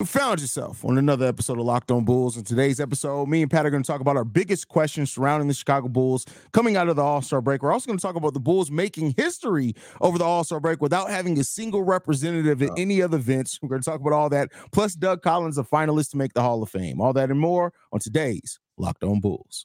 You found yourself on another episode of Locked On Bulls. In today's episode, me and Pat are going to talk about our biggest questions surrounding the Chicago Bulls coming out of the All Star break. We're also going to talk about the Bulls making history over the All Star break without having a single representative at any other events. We're going to talk about all that, plus Doug Collins, a finalist to make the Hall of Fame. All that and more on today's Locked On Bulls.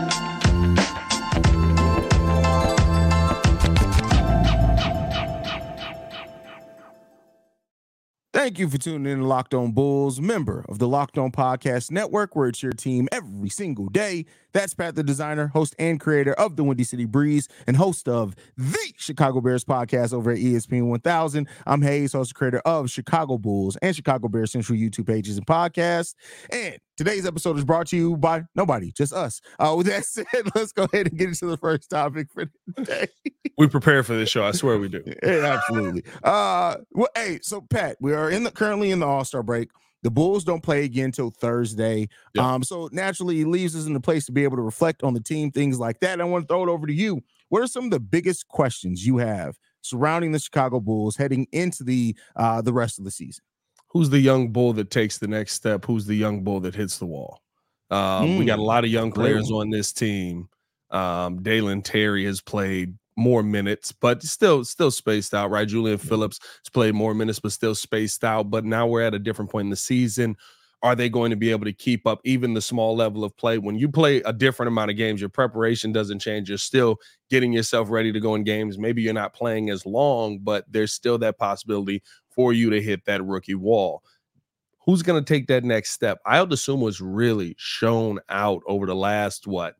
Thank you for tuning in to Locked On Bulls, member of the Locked On Podcast Network, where it's your team every single day. That's Pat the designer, host and creator of the Windy City Breeze, and host of the Chicago Bears podcast over at ESPN 1000. I'm Haize, host and creator of Chicago Bulls and Chicago Bears Central YouTube pages and podcasts. And today's episode is brought to you by nobody, just us. Uh, with that said, let's go ahead and get into the first topic for today. we prepare for this show. I swear we do. yeah, absolutely. Uh, well, hey, so Pat, we are in the currently in the All Star break. The Bulls don't play again until Thursday. Um, so naturally, it leaves us in the place to be able to reflect on the team, things like that. I want to throw it over to you. What are some of the biggest questions you have surrounding the Chicago Bulls heading into the uh, the rest of the season? Who's the young bull that takes the next step? Who's the young bull that hits the wall? Um, mm, we got a lot of young players on this team. Um, Dalen Terry has played more minutes, but still still spaced out, right? Julian Phillips has played more minutes, but still spaced out. But now we're at a different point in the season. Are they going to be able to keep up even the small level of play? When you play a different amount of games, your preparation doesn't change. You're still getting yourself ready to go in games. Maybe you're not playing as long, but there's still that possibility for you to hit that rookie wall. Who's going to take that next step? Ayo Dosunmu was really shown out over the last what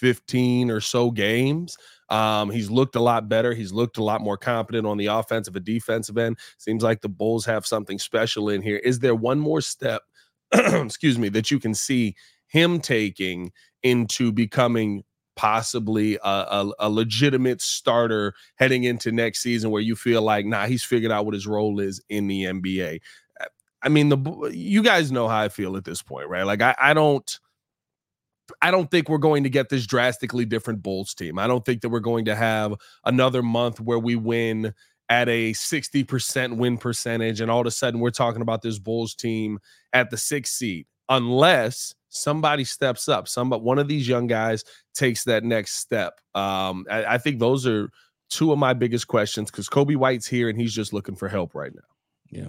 15 or so games. Um, he's looked a lot better. He's looked a lot more competent on the offensive and defensive end. Seems like the Bulls have something special in here. Is there one more step, excuse me, that you can see him taking into becoming possibly a, a, a, legitimate starter heading into next season where you feel like, nah, he's figured out what his role is in the NBA? I mean, the you guys know how I feel at this point, right? Like I, I don't I don't think we're going to get this drastically different Bulls team. I don't think that we're going to have another month where we win at a 60% win percentage and all of a sudden we're talking about this Bulls team at the 6th seed unless somebody steps up. Somebody one of these young guys takes that next step. Um, I, I think those are two of my biggest questions because Coby White's here and he's just looking for help right now. Yeah.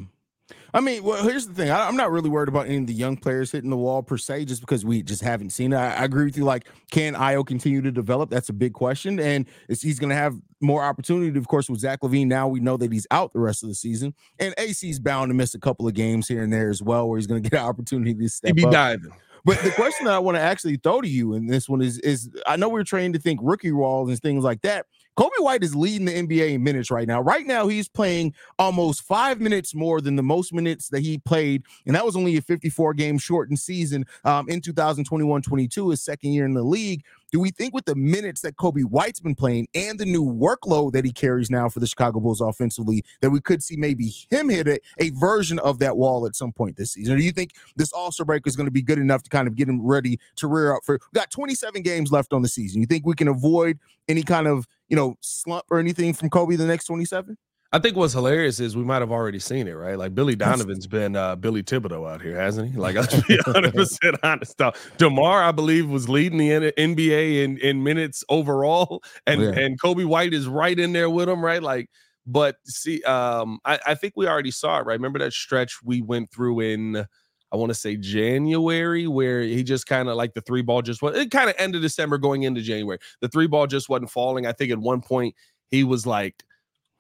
I mean, well, here's the thing. I, am not really worried about any of the young players hitting the wall per se, just because we just haven't seen it. I, I agree with you. Like, can Ayo continue to develop? That's a big question, and he's going to have more opportunity. Of course, with Zach LaVine, now we know that he's out the rest of the season, and AC's bound to miss a couple of games here and there as well, where he's going to get an opportunity to step he be up. diving. But the question that I want to actually throw to you in this one is: is I know we're trained to think rookie walls and things like that, Coby White is leading the NBA in minutes right now. Right now, he's playing almost five minutes more than the most minutes that he played, and that was only a 54 game shortened season um, in 2021 22, his second year in the league. Do we think with the minutes that Coby White's been playing and the new workload that he carries now for the Chicago Bulls offensively, that we could see maybe him hit a, a version of that wall at some point this season? Or do you think this All Star break is going to be good enough to kind of get him ready to rear up for? We got 27 games left on the season. You think we can avoid any kind of you know slump or anything from Coby the next 27? I think what's hilarious is we might have already seen it, right? Like Billy Donovan's been uh, Billy Thibodeau out here, hasn't he? Like let's be 100 percent honest. Now, Demar, I believe, was leading the NBA in in minutes overall, and yeah. and Coby White is right in there with him, right? Like, but see, um, I, I think we already saw it, right? Remember that stretch we went through in. I want to say January, where he just kind of like the three ball just went. It kind of ended December going into January. The three ball just wasn't falling. I think at one point he was like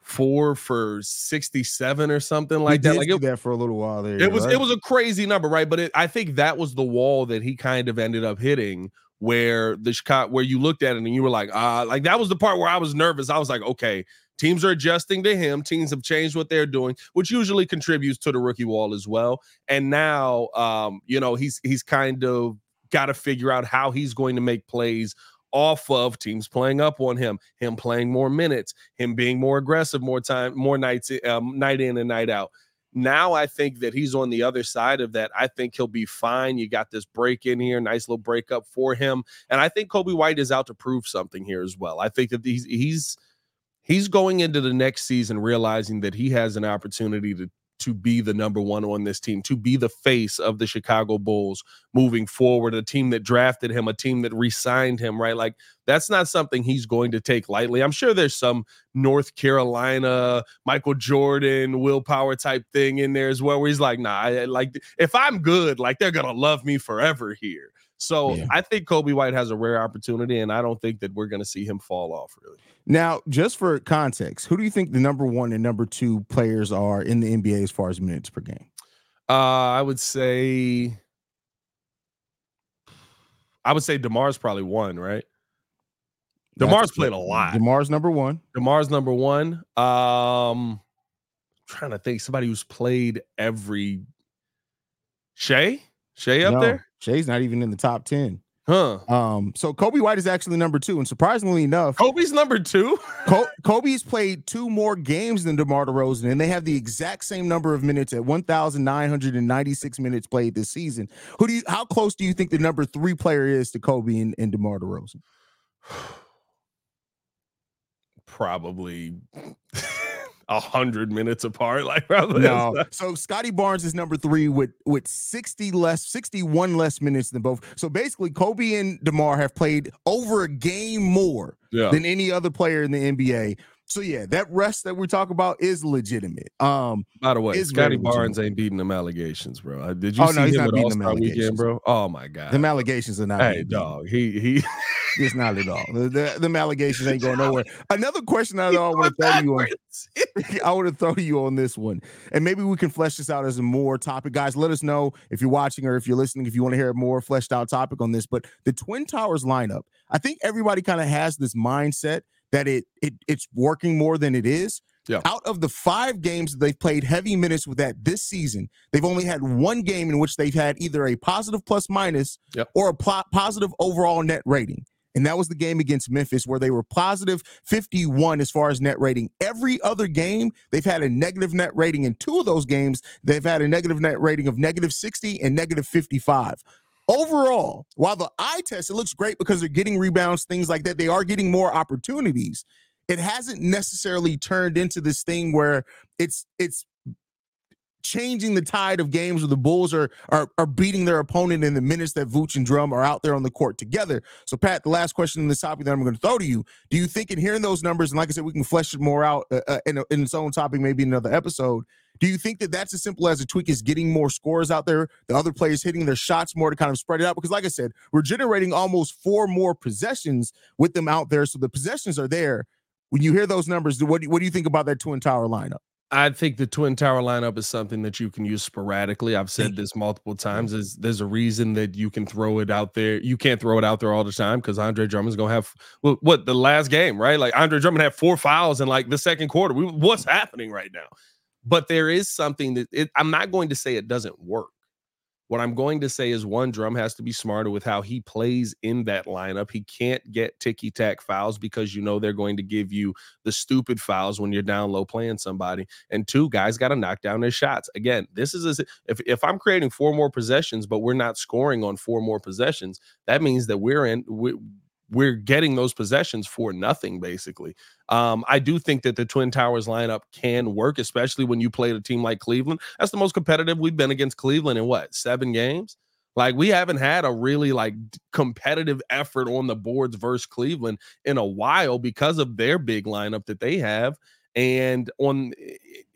four for 67 or something like that. Like it, that for a little while there. It was right? it was a crazy number, right? But it, I think that was the wall that he kind of ended up hitting where the Chicago where you looked at it and you were like, ah, like that was the part where I was nervous. I was like, okay, teams are adjusting to him. Teams have changed what they're doing, which usually contributes to the rookie wall as well. And now um, you know, he's he's kind of got to figure out how he's going to make plays off of teams playing up on him, him playing more minutes, him being more aggressive, more time, more nights, um, night in and night out. Now I think that he's on the other side of that. I think he'll be fine. You got this break in here, nice little breakup for him, and I think Coby White is out to prove something here as well. I think that he's he's he's going into the next season realizing that he has an opportunity to to be the number one on this team, to be the face of the Chicago Bulls moving forward, a team that drafted him, a team that re signed him, right? Like, that's not something he's going to take lightly. I'm sure there's some North Carolina, Michael Jordan, willpower type thing in there as well, where he's like, nah, I, like, if I'm good, like, they're going to love me forever here. So yeah. I think Coby White has a rare opportunity, and I don't think that we're going to see him fall off really. Now, just for context, who do you think the number one and number two players are in the NBA as far as minutes per game? Uh, I would say, I would say Demar's probably one, right? Demar's That's played a lot. Demar's number one. Demar's number one. Um, I'm trying to think somebody who's played every Shai. Shai up no. there? Shai's not even in the top 10. Huh. Um, so Coby White is actually number two, and surprisingly enough, Coby's number two. Coby's played two more games than DeMar DeRozan, and they have the exact same number of minutes at 1,996 minutes played this season. Who do you? How close do you think the number three player is to Coby and, and DeMar DeRozan? Probably a hundred minutes apart. Like probably no. So Scottie Barnes is number three with with 60 less, 61 less minutes than both. So basically, Coby and DeMar have played over a game more yeah. than any other player in the NBA. So yeah, that rest that we talk about is legitimate. Um, by the way, Scottie Barnes ain't beating them allegations, bro. Uh, did you oh, see no, he's him not at All Star Weekend, bro? Oh my god, them allegations are not. Hey, dog, he he. it's not at all. The, the, them allegations ain't going nowhere. Another question I, I want to throw you on. I want to throw you on this one, and maybe we can flesh this out as a more topic, guys. Let us know if you're watching or if you're listening, if you want to hear a more fleshed out topic on this. But the Twin Towers lineup, I think everybody kind of has this mindset that it it it's working more than it is. Yeah. Out of the five games that they've played heavy minutes with that this season, they've only had one game in which they've had either a positive plus minus yep. or a pl- positive overall net rating. And that was the game against Memphis where they were positive 51 as far as net rating. Every other game, they've had a negative net rating. In two of those games, they've had a negative net rating of negative 60 and negative 55 overall, while the eye test, it looks great because they're getting rebounds, things like that. They are getting more opportunities. It hasn't necessarily turned into this thing where it's it's changing the tide of games where the Bulls are, are are beating their opponent in the minutes that Vooch and Drum are out there on the court together. So, Pat, the last question in this topic that I'm going to throw to you: Do you think in hearing those numbers, and like I said, we can flesh it more out uh, uh in, in its own topic, maybe in another episode? Do you think that that's as simple as a tweak is getting more scores out there, the other players hitting their shots more to kind of spread it out? Because, like I said, we're generating almost four more possessions with them out there, so the possessions are there. When you hear those numbers, what do, what do you think about that Twin Tower lineup? I think the Twin Tower lineup is something that you can use sporadically. I've said this multiple times. There's, there's a reason that you can throw it out there. You can't throw it out there all the time because Andre Drummond's gonna have well, what the last game, right? Like Andre Drummond had four fouls in like the second quarter. We, what's happening right now? But there is something that it, I'm not going to say it doesn't work. What I'm going to say is one drum has to be smarter with how he plays in that lineup. He can't get ticky tack fouls because you know they're going to give you the stupid fouls when you're down low playing somebody. And two guys got to knock down their shots. Again, this is a, if if I'm creating four more possessions, but we're not scoring on four more possessions, that means that we're in we, we're getting those possessions for nothing, basically. Um, I do think that the Twin Towers lineup can work, especially when you play a team like Cleveland. That's the most competitive we've been against Cleveland in what seven games. Like we haven't had a really like competitive effort on the boards versus Cleveland in a while because of their big lineup that they have. And on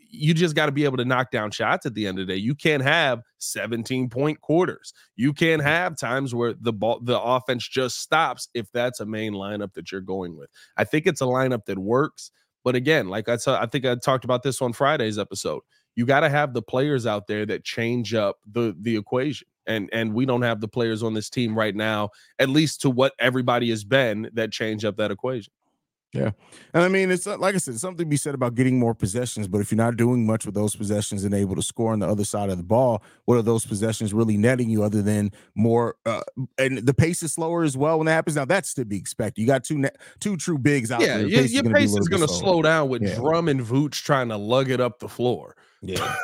you just got to be able to knock down shots at the end of the day. You can't have 17 point quarters. You can't mm-hmm. have times where the ball, the offense just stops if that's a main lineup that you're going with. I think it's a lineup that works. But again, like I said, I think I talked about this on Friday's episode. You got to have the players out there that change up the the equation. And and we don't have the players on this team right now, at least to what everybody has been, that change up that equation. Yeah. And I mean, it's like I said, something to be said about getting more possessions, but if you're not doing much with those possessions and able to score on the other side of the ball, what are those possessions really netting you other than more? Uh, and the pace is slower as well when that happens. Now, that's to be expected. You got two ne- two true bigs out yeah, there. Yeah, your pace is going to slow down with yeah. Drum and Vooch trying to lug it up the floor. Yeah.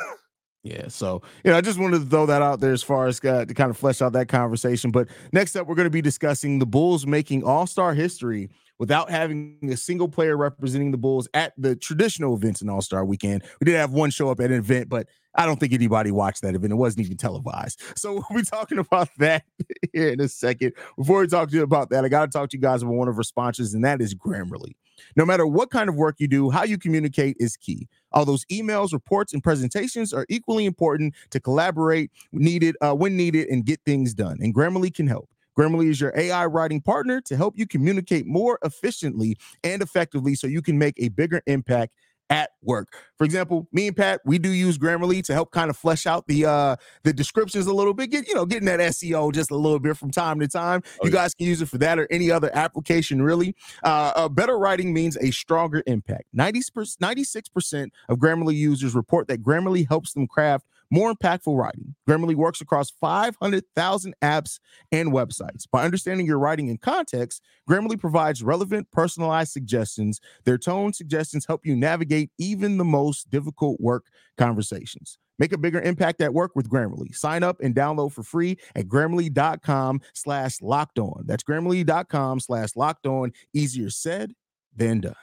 Yeah, so you know, I just wanted to throw that out there as far as uh, to kind of flesh out that conversation. But next up, we're going to be discussing the Bulls making All Star history without having a single player representing the Bulls at the traditional events in All Star Weekend. We did have one show up at an event, but I don't think anybody watched that event. It wasn't even televised. So we'll be talking about that here in a second. Before we talk to you about that, I got to talk to you guys about one of our sponsors, and that is Grammarly. No matter what kind of work you do, how you communicate is key. All those emails, reports, and presentations are equally important to collaborate needed uh, when needed and get things done. And Grammarly can help. Grammarly is your AI writing partner to help you communicate more efficiently and effectively so you can make a bigger impact at work. For example, me and Pat, we do use Grammarly to help kind of flesh out the uh the descriptions a little bit, get you know, getting that SEO just a little bit from time to time. Oh, you yeah. guys can use it for that or any other application really. Uh, uh better writing means a stronger impact. 90 96% of Grammarly users report that Grammarly helps them craft more impactful writing. Grammarly works across 500,000 apps and websites. By understanding your writing in context, Grammarly provides relevant, personalized suggestions. Their tone suggestions help you navigate even the most difficult work conversations. Make a bigger impact at work with Grammarly. Sign up and download for free at grammarly.com slash locked on. That's grammarly.com slash locked on. Easier said than done.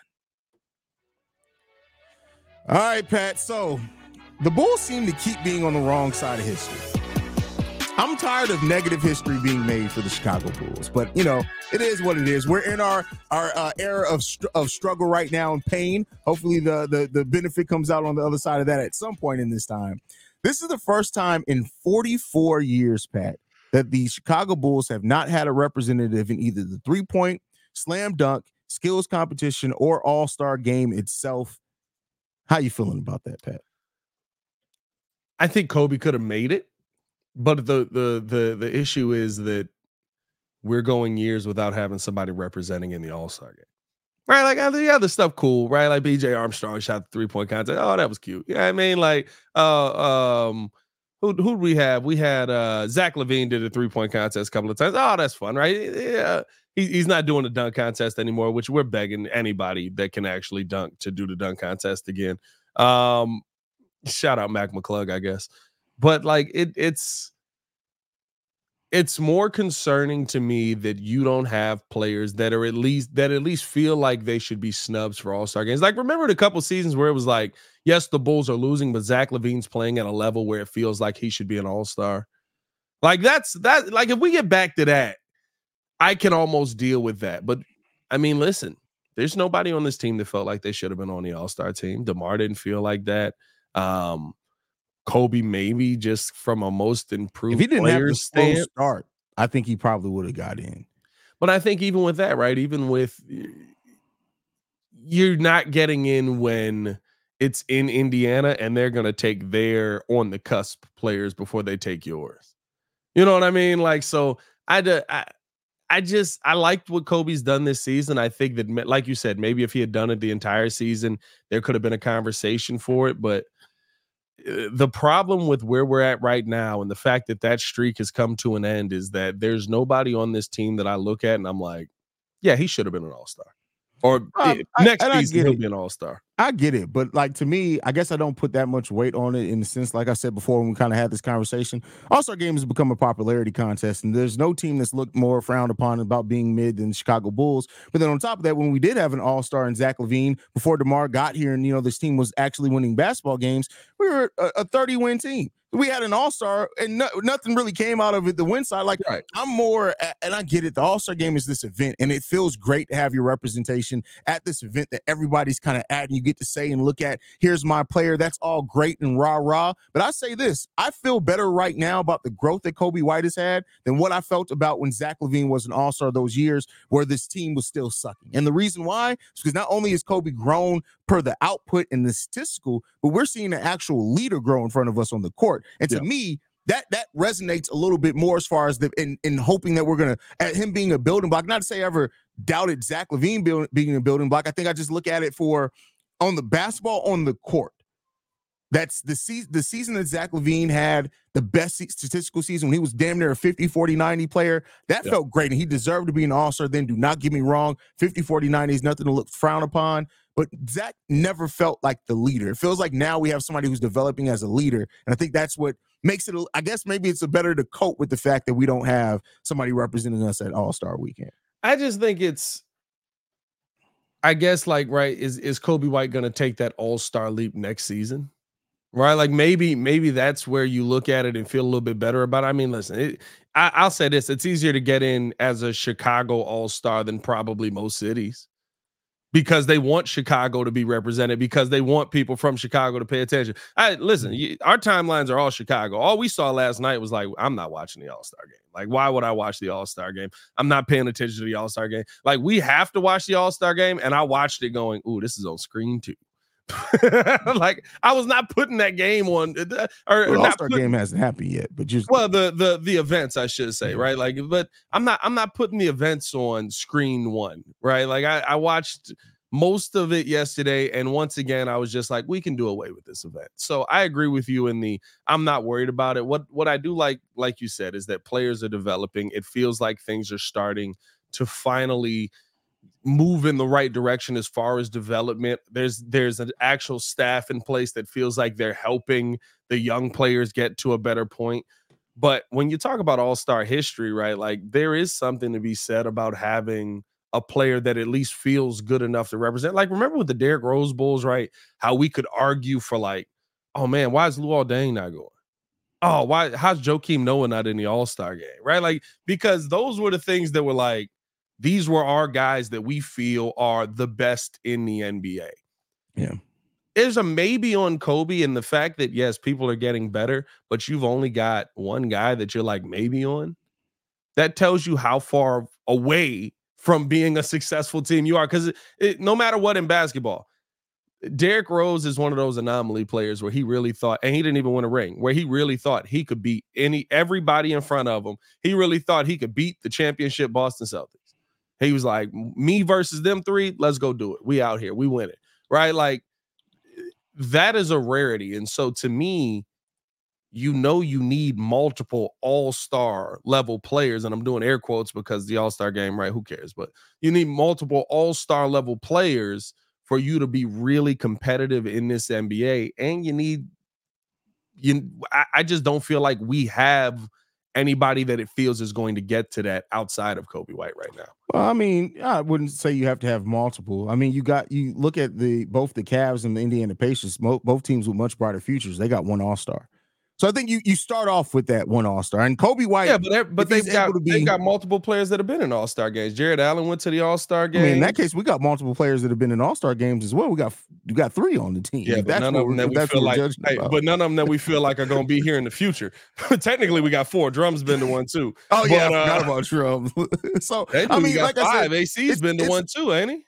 All right, Pat. So the Bulls seem to keep being on the wrong side of history. I'm tired of negative history being made for the Chicago Bulls, but you know it is what it is. We're in our our uh, era of str- of struggle right now and pain. Hopefully, the, the the benefit comes out on the other side of that at some point in this time. This is the first time in 44 years, Pat, that the Chicago Bulls have not had a representative in either the three point, slam dunk, skills competition, or All Star game itself. How you feeling about that, Pat? I think Coby could have made it, but the the the the issue is that we're going years without having somebody representing in the All Star game. Right, like the other stuff, cool, right? Like BJ Armstrong shot the three point contest. Oh, that was cute. Yeah, I mean, like, uh, um, who who we have? We had uh Zach LaVine did a three point contest a couple of times. Oh, that's fun, right? Yeah, he, he's not doing the dunk contest anymore, which we're begging anybody that can actually dunk to do the dunk contest again. Um, shout out Mac McClung, I guess. But like it it's it's more concerning to me that you don't have players that are at least that at least feel like they should be snubs for all-star games. Like remember the couple seasons where it was like, yes, the Bulls are losing, but Zach LaVine's playing at a level where it feels like he should be an all-star. Like that's that like if we get back to that, I can almost deal with that. But I mean, listen, there's nobody on this team that felt like they should have been on the all-star team. DeMar didn't feel like that. Um, Coby maybe just from a most improved. If he didn't have the start, I think he probably would have got in. But I think even with that, right? Even with you're not getting in when it's in Indiana and they're gonna take their on the cusp players before they take yours. You know what I mean? Like so, I, I I just I liked what Coby's done this season. I think that, like you said, maybe if he had done it the entire season, there could have been a conversation for it. But the problem with where we're at right now and the fact that that streak has come to an end is that there's nobody on this team that I look at and I'm like, yeah, he should have been an all star. Or uh, next I, season he'll be an all star. I get it, but like to me, I guess I don't put that much weight on it in the sense, like I said before, when we kind of had this conversation. All Star Game has become a popularity contest, and there's no team that's looked more frowned upon about being mid than the Chicago Bulls. But then on top of that, when we did have an All Star and Zach LaVine before Demar got here, and you know this team was actually winning basketball games, we were a, a 30 win team we had an all star and no, nothing really came out of it. The win side, like right. I'm more, and I get it. The all star game is this event, and it feels great to have your representation at this event that everybody's kind of at, and you get to say and look at. Here's my player. That's all great and rah rah. But I say this: I feel better right now about the growth that Coby White has had than what I felt about when Zach LaVine was an all star those years where this team was still sucking. And the reason why is because not only is Coby grown per the output and the statistical, but we're seeing an actual leader grow in front of us on the court. And to yeah. me, that that resonates a little bit more as far as the in, in hoping that we're gonna at him being a building block. Not to say I ever doubted Zach LaVine being a building block. I think I just look at it for on the basketball on the court. That's the season the season that Zach LaVine had the best statistical season when he was damn near a 50 40 90 player. That yep. felt great and he deserved to be an all-star. Then do not get me wrong, 50 40 90 is nothing to look frown upon. But Zach never felt like the leader. It feels like now we have somebody who's developing as a leader. And I think that's what makes it, I guess maybe it's a better to cope with the fact that we don't have somebody representing us at All Star weekend. I just think it's, I guess, like, right, is, is Coby White going to take that All Star leap next season? Right, like maybe maybe that's where you look at it and feel a little bit better about. it. I mean, listen, it, I, I'll say this: it's easier to get in as a Chicago All Star than probably most cities because they want Chicago to be represented because they want people from Chicago to pay attention. I listen, mm. our timelines are all Chicago. All we saw last night was like, I'm not watching the All Star game. Like, why would I watch the All Star game? I'm not paying attention to the All Star game. Like, we have to watch the All Star game, and I watched it going, "Ooh, this is on screen too." like I was not putting that game on uh, or, well, putting, game hasn't happened yet, but just well the the the events I should say, right? Like but I'm not I'm not putting the events on screen one, right? Like I, I watched most of it yesterday and once again I was just like we can do away with this event. So I agree with you in the I'm not worried about it. What what I do like like you said is that players are developing. It feels like things are starting to finally move in the right direction as far as development. There's there's an actual staff in place that feels like they're helping the young players get to a better point. But when you talk about all-star history, right? Like there is something to be said about having a player that at least feels good enough to represent. Like remember with the Derrick Rose Bulls, right? How we could argue for like, oh man, why is Luol Deng not going? Oh, why how's Joakim Noah not in the All-Star game? Right? Like because those were the things that were like these were our guys that we feel are the best in the NBA. Yeah. There's a maybe on Coby and the fact that yes, people are getting better, but you've only got one guy that you're like maybe on. That tells you how far away from being a successful team you are. Because no matter what in basketball, Derrick Rose is one of those anomaly players where he really thought, and he didn't even win a ring, where he really thought he could beat any everybody in front of him. He really thought he could beat the championship Boston Celtics. He was like, me versus them three, let's go do it. We out here, we win it. Right? Like that is a rarity. And so to me, you know you need multiple all-star level players and i'm doing air quotes because the all-star game right who cares but you need multiple all-star level players for you to be really competitive in this nba and you need you I, I just don't feel like we have anybody that it feels is going to get to that outside of Coby White right now. Well, I mean, I wouldn't say you have to have multiple. I mean, you got you look at the both the Cavs and the Indiana Pacers, both teams with much brighter futures. They got one All Star. So I think you you start off with that one All Star and Coby White. Yeah, but but they've got be, they've got multiple players that have been in All Star games. Jarrett Allen went to the All Star game. I mean, in that case, we got multiple players that have been in All Star games as well. We got we got three on the team. Yeah, but none of them that we feel like. Hey, but none of them that we feel like are going to be here in the future. Technically, we got four. Drums been the one too. Oh but, yeah, I forgot uh, about Drum. so I mean, like five. I said, AC's been the one too, ain't he?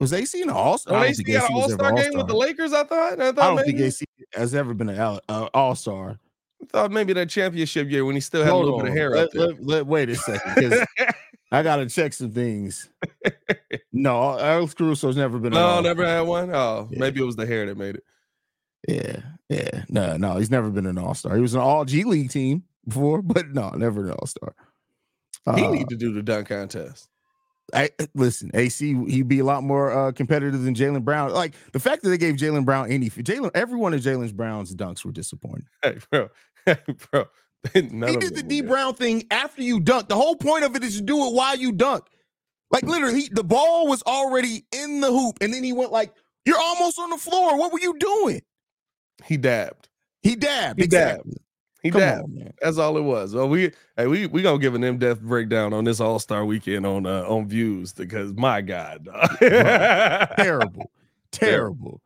Was AC the All Star? AC got an All Star game with the Lakers. I thought. I, thought I don't maybe. think AC has ever been an uh, All Star. I thought maybe that championship year when he still had Hold a little on. bit of hair let, up there. Let, let, wait a second, I gotta check some things. no, Alex Caruso's never been. No, never had one. Oh, yeah. maybe it was the hair that made it. Yeah, yeah, no, no, he's never been an All Star. He was an All G League team before, but no, never an All Star. Uh, he need to do the dunk contest. I listen, AC he'd be a lot more uh, competitive than Jaylen Brown. Like the fact that they gave Jaylen Brown any Jaylen, every one of Jaylen Brown's dunks were disappointing. Hey, bro, hey, bro. None he did the Dee Brown thing after you dunk. The whole point of it is to do it while you dunk. Like literally, he, the ball was already in the hoop, and then he went like, "You're almost on the floor. What were you doing?" He dabbed. He dabbed. He exactly. dabbed. He Come dabbed. On, That's all it was. Well, we hey we we gonna give an in depth breakdown on this All Star weekend on uh, on views because my God, terrible, terrible.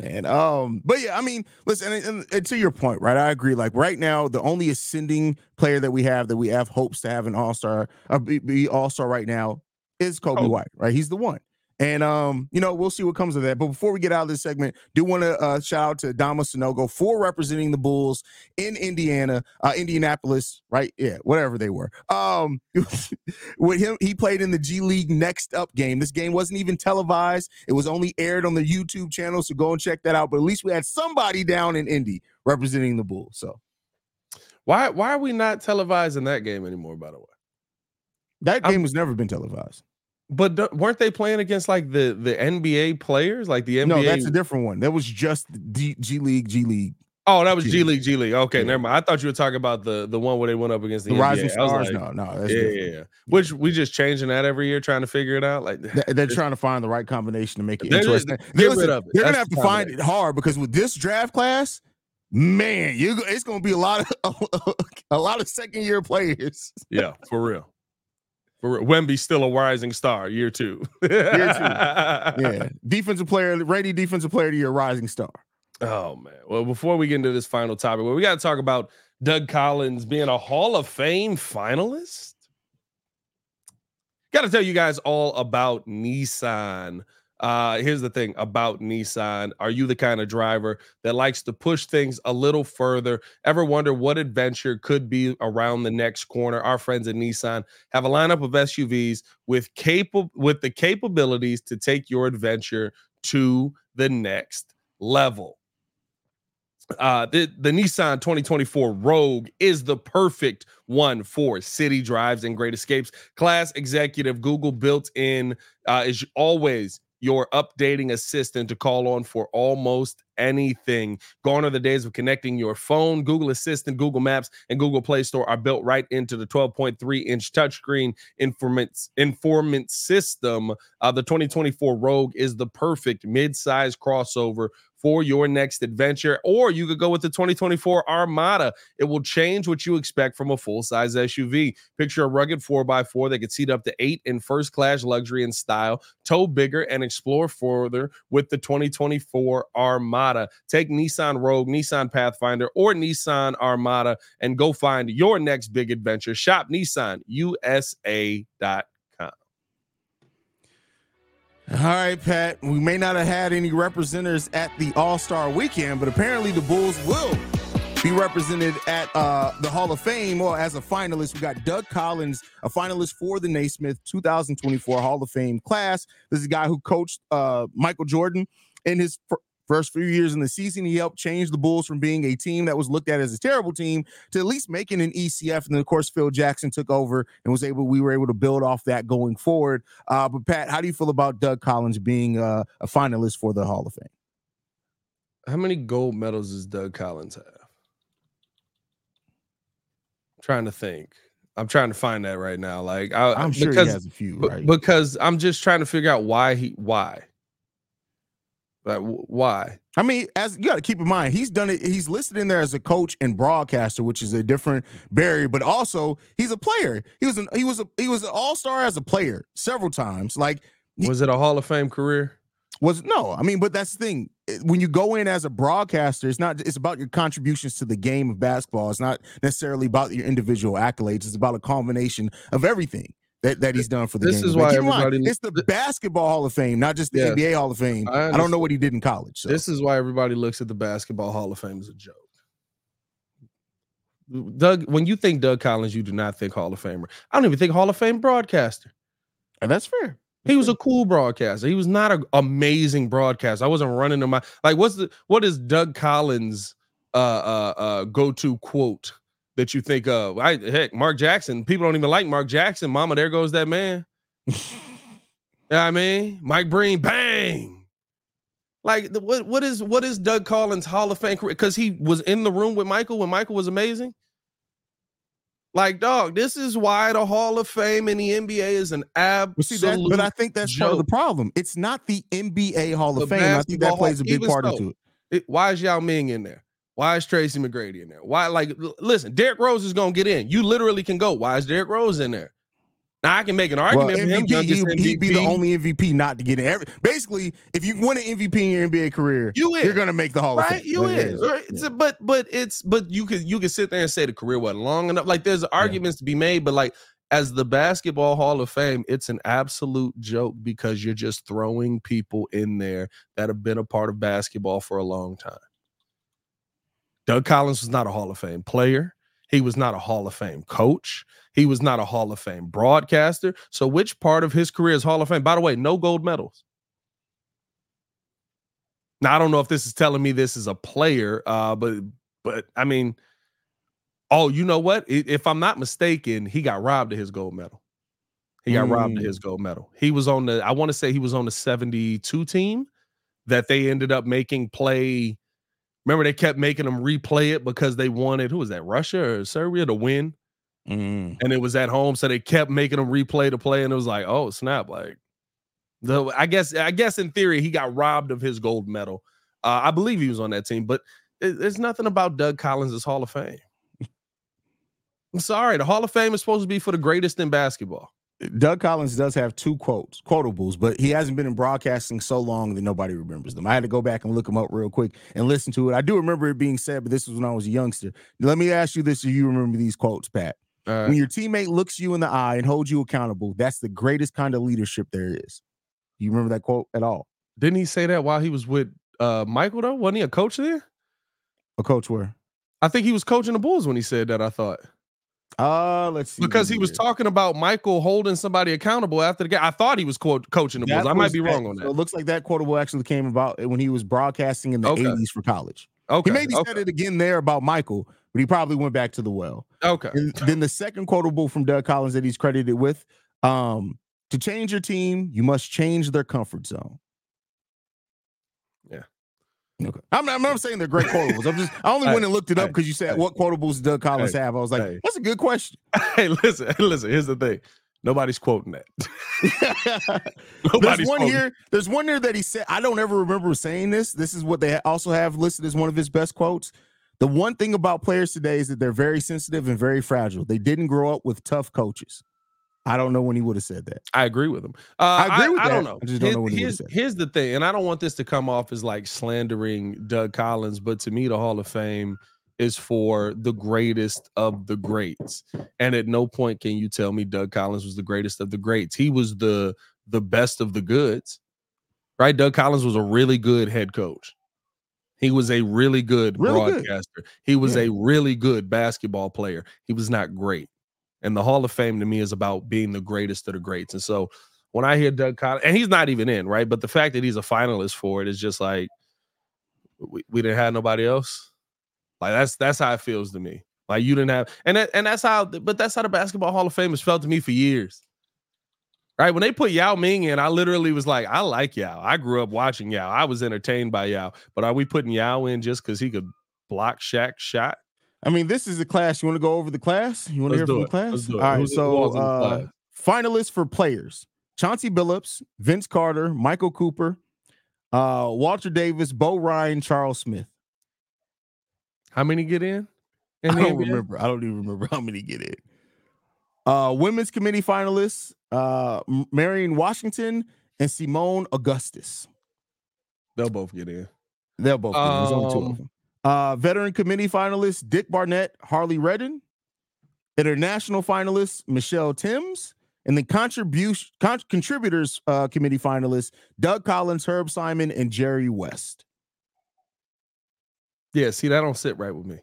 Man, um, but yeah, I mean, listen, and, and, and, to your point, right? I agree. Like right now, the only ascending player that we have that we have hopes to have an all star, uh, be, be all star right now is Coby oh. White, right? He's the one. And um, you know, we'll see what comes of that. But before we get out of this segment, do want to uh, shout out to Dama Sanogo for representing the Bulls in Indiana, uh, Indianapolis, right? Yeah, whatever they were. Um, with him, he played in the G League Next Up game. This game wasn't even televised; it was only aired on the YouTube channel. So go and check that out. But at least we had somebody down in Indy representing the Bulls. So why why are we not televising that game anymore? By the way, that game I'm, has never been televised. But weren't they playing against like the the NBA players, like the NBA? No, that's a different one. That was just G, G League, G League. Oh, that was G League, G League. Okay, yeah. never mind. I thought you were talking about the the one where they went up against the, the Rising Stars. Like, no, no, yeah, yeah, yeah, Which we just changing that every year, trying to figure it out. Like they're trying to find the right combination to make it they're, interesting. They're, listen, they're gonna have to find it hard because with this draft class, man, you it's gonna be a lot of a lot of second year players. yeah, for real. For. Wemby's still a rising star, year two. year two. Yeah. Defensive player, ready defensive player to your rising star. Oh man. Well, before we get into this final topic, well, we got to talk about Doug Collins being a Hall of Fame finalist. Got to tell you guys all about Nissan. Uh, here's the thing about Nissan. Are you the kind of driver that likes to push things a little further? Ever wonder what adventure could be around the next corner? Our friends at Nissan have a lineup of SUVs with capable with the capabilities to take your adventure to the next level. Uh, the, the Nissan 2024 Rogue is the perfect one for city drives and great escapes. Class executive Google built in uh, is always your updating assistant to call on for almost anything. Gone are the days of connecting your phone. Google Assistant, Google Maps, and Google Play Store are built right into the 12.3 inch touchscreen informant, informant system. Uh, the 2024 Rogue is the perfect mid-size crossover for your next adventure. Or you could go with the 2024 Armada. It will change what you expect from a full size SUV. Picture a rugged 4x4 that could seat up to eight in first class luxury and style, tow bigger, and explore further with the 2024 Armada. Take Nissan Rogue, Nissan Pathfinder, or Nissan Armada and go find your next big adventure. Shop Nissan USA.com. All right, Pat. We may not have had any representatives at the All Star weekend, but apparently the Bulls will be represented at uh, the Hall of Fame or as a finalist. We got Doug Collins, a finalist for the Naismith 2024 Hall of Fame class. This is a guy who coached uh, Michael Jordan in his First few years in the season, he helped change the Bulls from being a team that was looked at as a terrible team to at least making an ECF. And then, of course, Phil Jackson took over and was able. We were able to build off that going forward. Uh, but Pat, how do you feel about Doug Collins being uh, a finalist for the Hall of Fame? How many gold medals does Doug Collins have? I'm trying to think. I'm trying to find that right now. Like I, am sure because, he has a few, right? Because I'm just trying to figure out why he why. Like why? I mean, as you got to keep in mind, he's done it. He's listed in there as a coach and broadcaster, which is a different barrier. But also, he's a player. He was an he was a he was an all star as a player several times. Like, was it a Hall of Fame career? Was no. I mean, but that's the thing. When you go in as a broadcaster, it's not. It's about your contributions to the game of basketball. It's not necessarily about your individual accolades. It's about a combination of everything that, that he's done for the this game. is why everybody it's the basketball Hall of Fame, not just the yeah, NBA Hall of Fame. I, I, don't know what he did in college. So. This is why everybody looks at the basketball Hall of Fame as a joke. Doug, when you think Doug Collins, you do not think Hall of Famer. I don't even think Hall of Fame broadcaster. And that's fair. He was a cool broadcaster. He was not an amazing broadcaster. I wasn't running to my like. What's the what is Doug Collins' uh uh uh go to quote? That you think of. I heck, Mark Jackson. People don't even like Mark Jackson. Mama, there goes that man. you know I mean? Mike Breen, bang. Like the, what what is what is Doug Collins Hall of Fame career? Because he was in the room with Michael when Michael was amazing. Like, dog, this is why the Hall of Fame in the NBA is an absolute. That, but I think that's joke. part of the problem. It's not the NBA Hall of the Fame. I think that plays a big part so, into it. it. Why is Yao Ming in there? Why is Tracy McGrady in there? Why, like, listen, Derrick Rose is gonna get in. You literally can go. Why is Derrick Rose in there? Now I can make an argument well, MVP, MVP. He'd be the only MVP not to get in. Every, basically, if you win an MVP in your NBA career, you are gonna make the Hall right? of Fame. You is. Right? Yeah. but but it's but you could you could sit there and say the career wasn't long enough. Like there's arguments yeah. to be made, but like as the basketball hall of fame it's an absolute joke because you're just throwing people in there that have been a part of basketball for a long time doug collins was not a hall of fame player he was not a hall of fame coach he was not a hall of fame broadcaster so which part of his career is hall of fame by the way no gold medals now i don't know if this is telling me this is a player uh but but i mean Oh, you know what? If I'm not mistaken, he got robbed of his gold medal. He got mm. robbed of his gold medal. He was on the, I want to say he was on the 72 team that they ended up making play. Remember, they kept making them replay it because they wanted, who was that, Russia or Serbia to win? Mm. And it was at home. So they kept making them replay the play. And it was like, oh, snap. Like, the, I guess, I guess in theory, he got robbed of his gold medal. Uh, I believe he was on that team, but it, there's nothing about Doug Collins' Hall of Fame. I'm sorry. The Hall of Fame is supposed to be for the greatest in basketball. Doug Collins does have two quotes, quotables, but he hasn't been in broadcasting so long that nobody remembers them. I had to go back and look them up real quick and listen to it. I do remember it being said, but this was when I was a youngster. Let me ask you this: Do you remember these quotes, Pat? Right. When your teammate looks you in the eye and holds you accountable, that's the greatest kind of leadership there is. You remember that quote at all? Didn't he say that while he was with uh, Michael? Though wasn't he a coach there? A coach where? I think he was coaching the Bulls when he said that. I thought. Uh, let's see. Because he was talking about Michael holding somebody accountable after the game. I thought he was quote, coaching the Bulls. I might be wrong on that. So it looks like that quotable actually came about when he was broadcasting in the okay. 80s for college. Okay. He maybe okay. said it again there about Michael, but he probably went back to the well. Okay. And then the second quotable from Doug Collins that he's credited with um, to change your team, you must change their comfort zone. Okay. I'm, I'm not saying they're great quotables. I'm just I only went and looked it up because you said what quotables Doug Collins have. I was like, that's a good question. Hey, listen, listen. Here's the thing. Nobody's quoting that. there's one here. There's one here that he said. I don't ever remember saying this. This is what they also have listed as one of his best quotes. The one thing about players today is that they're very sensitive and very fragile. They didn't grow up with tough coaches. I don't know when he would have said that. I agree with him. Uh, I agree with I, that. I don't know. I just don't know when he here's, here's the thing, and I don't want this to come off as like slandering Doug Collins, but to me, the Hall of Fame is for the greatest of the greats. And at no point can you tell me Doug Collins was the greatest of the greats. He was the the best of the goods. Right? Doug Collins was a really good head coach. He was a really good really broadcaster. Good. He was yeah. a really good basketball player. He was not great. And the Hall of Fame to me is about being the greatest of the greats. And so when I hear Doug Collins, and he's not even in, right? But the fact that he's a finalist for it is just like we, we didn't have nobody else. Like that's that's how it feels to me. Like you didn't have, and that, and that's how, but that's how the Basketball Hall of Fame has felt to me for years. Right when they put Yao Ming in, I literally was like, I like Yao. I grew up watching Yao. I was entertained by Yao. But are we putting Yao in just because he could block Shaq shot? I mean, this is a class. You want to go over the class? You want to hear from it. the class? All right. Who's so, uh, finalists for players: Chauncey Billups, Vince Carter, Michael Cooper, uh, Walter Davis, Bo Ryan, Charles Smith. How many get in? in I don't NBA? remember. I don't even remember how many get in. Uh, women's committee finalists: uh, Marian Washington and Seimone Augustus. They'll both get in. They'll both. get in. There's Um, Uh, veteran committee finalists Dick Barnett, Harley Redin. International finalists Michele Timms. And the contribution con- contributors uh, committee finalists Doug Collins, Herb Simon, and Jerry West. Yeah, see, that don't sit right with me.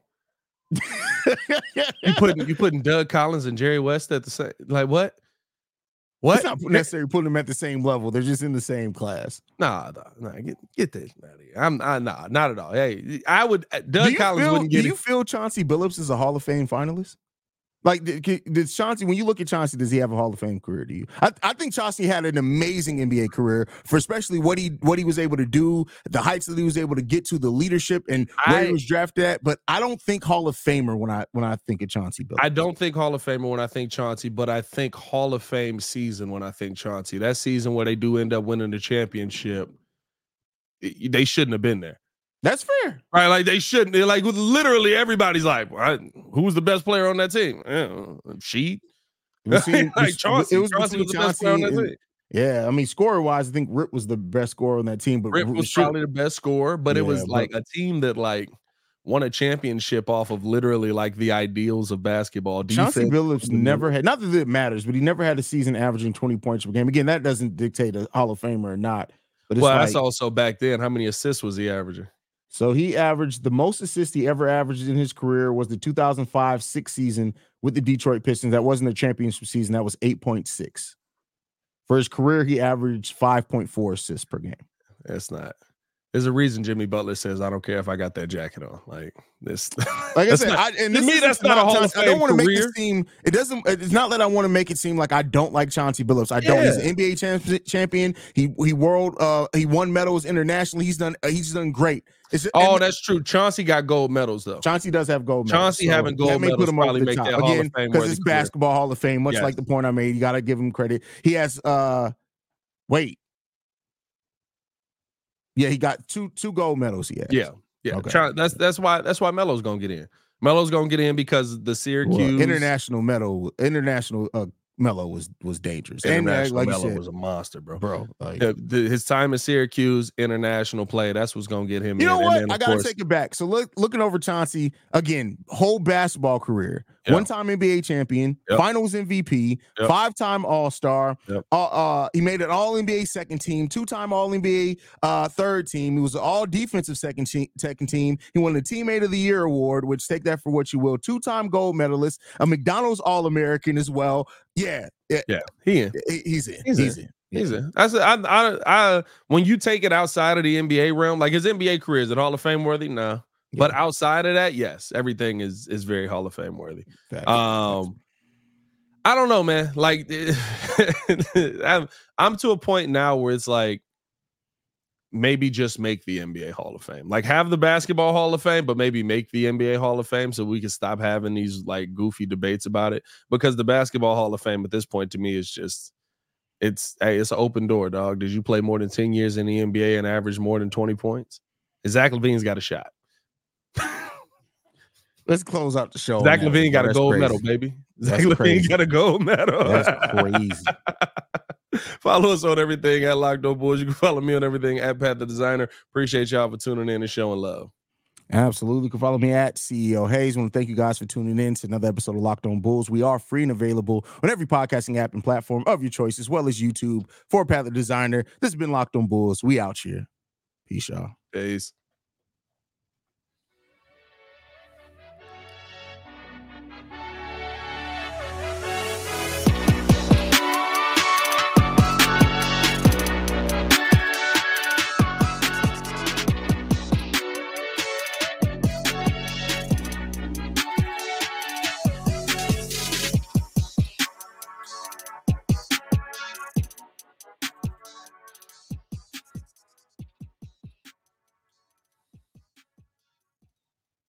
you putting you putting Doug Collins and Jerry West at the same like what? What? It's not necessarily putting them at the same level. They're just in the same class. Nah, nah, nah get get this out of here. I'm I, nah, not at all. Hey, I would uh, Doug Collins feel, wouldn't get. Do you it. feel Chauncey Billups is a Hall of Fame finalist? Like, did, did, Chauncey, when you look at Chauncey, does he have a Hall of Fame career? Do you? I, I think Chauncey had an amazing NBA career for especially what he what he was able to do, the heights that he was able to get to, the leadership, and where I, he was drafted at. But I don't think Hall of Famer when I when I think of Chauncey. I don't think Hall of Famer when I think Chauncey, but I think Hall of Fame season when I think Chauncey. That season where they do end up winning the championship, they shouldn't have been there. That's fair. Right. Like they shouldn't. They're like literally everybody's like, who's the best player on that team? Yeah, she. like Chauncey. It was Chauncey was the best player on that and, team. Yeah, I mean, scorer wise, I think Rip was the best scorer on that team. But Rip was probably the best scorer, but yeah, it was like but, a team that like won a championship off of literally like the ideals of basketball. Chauncey Billups never had, not that it matters, but he never had a season averaging 20 points per game. Again, that doesn't dictate a Hall of Famer or not. But well, like, that's also back then. How many assists was he averaging? So he averaged the most assists he ever averaged in his career was the 2005 six season with the Detroit Pistons. That wasn't a championship season. That was 8.6. For his career, he averaged 5.4 assists per game. That's not. There's a reason Jimmy Butler says, "I don't care if I got that jacket on." Like this, like I said, not, I, and to me, that's not a of I don't want to make it seem. It doesn't. It's not that I want to make it seem like I don't like Chauncey Billups. I don't. He's an NBA champ, champion. He he world. Uh, he won medals internationally. He's done. Uh, he's done great. It's, oh, and, that's true. Chauncey got gold medals though. Chauncey does have gold medals. Chauncey so having gold medals put him probably make top. that Hall Again, because it's basketball Hall of Fame. Much yes. like the point I made, you got to give him credit. He has. uh Wait, yeah, he got two two gold medals. He has. Yeah, yeah. Okay. That's that's why that's why Melo's gonna get in. Melo's gonna get in because the Syracuse well, international medal, international uh, Melo was was dangerous. International and, like Melo said, was a monster, bro. Bro, like, the, the, his time in Syracuse, international play. That's what's gonna get him. You in. know what? I gotta course, take it back. So look, looking over Chauncey again, whole basketball career, yep. one time NBA champion, yep. Finals MVP, yep. five time All Star. Uh, uh, he made an All NBA second team, two time All NBA uh, third team. He was an All Defensive second second team. He won the Teammate of the Year award, which take that for what you will. Two time gold medalist, a McDonald's All American as well. Yeah, yeah, yeah. He in. He's in. He's, he's in. in. He's in. I I, I, I, when you take it outside of the NBA realm, like his NBA career, is it Hall of Fame worthy? No. Yeah. But outside of that, yes, everything is is very Hall of Fame worthy. Um, I don't know, man. Like, I'm I'm to a point now where it's like maybe just make the NBA Hall of Fame. Like have the basketball Hall of Fame, but maybe make the NBA Hall of Fame so we can stop having these like goofy debates about it. Because the basketball Hall of Fame at this point to me is just it's hey, it's an open door, dog. Did you play more than 10 years in the NBA and average more than 20 points? Zach LaVine's got a shot. Let's close out the show. Zach LaVine got a gold crazy. medal, baby. Zach That's LaVine got a gold medal. That's crazy. follow us on everything at Locked On Bulls. You can follow me on everything at Pat the Designer. Appreciate y'all for tuning in and showing love. Absolutely. You can follow me at CEO Haize. I want to thank you guys for tuning in to another episode of Locked On Bulls. We are free and available on every podcasting app and platform of your choice, as well as YouTube for Pat the Designer. This has been Locked On Bulls. We out here. Peace, y'all. Peace.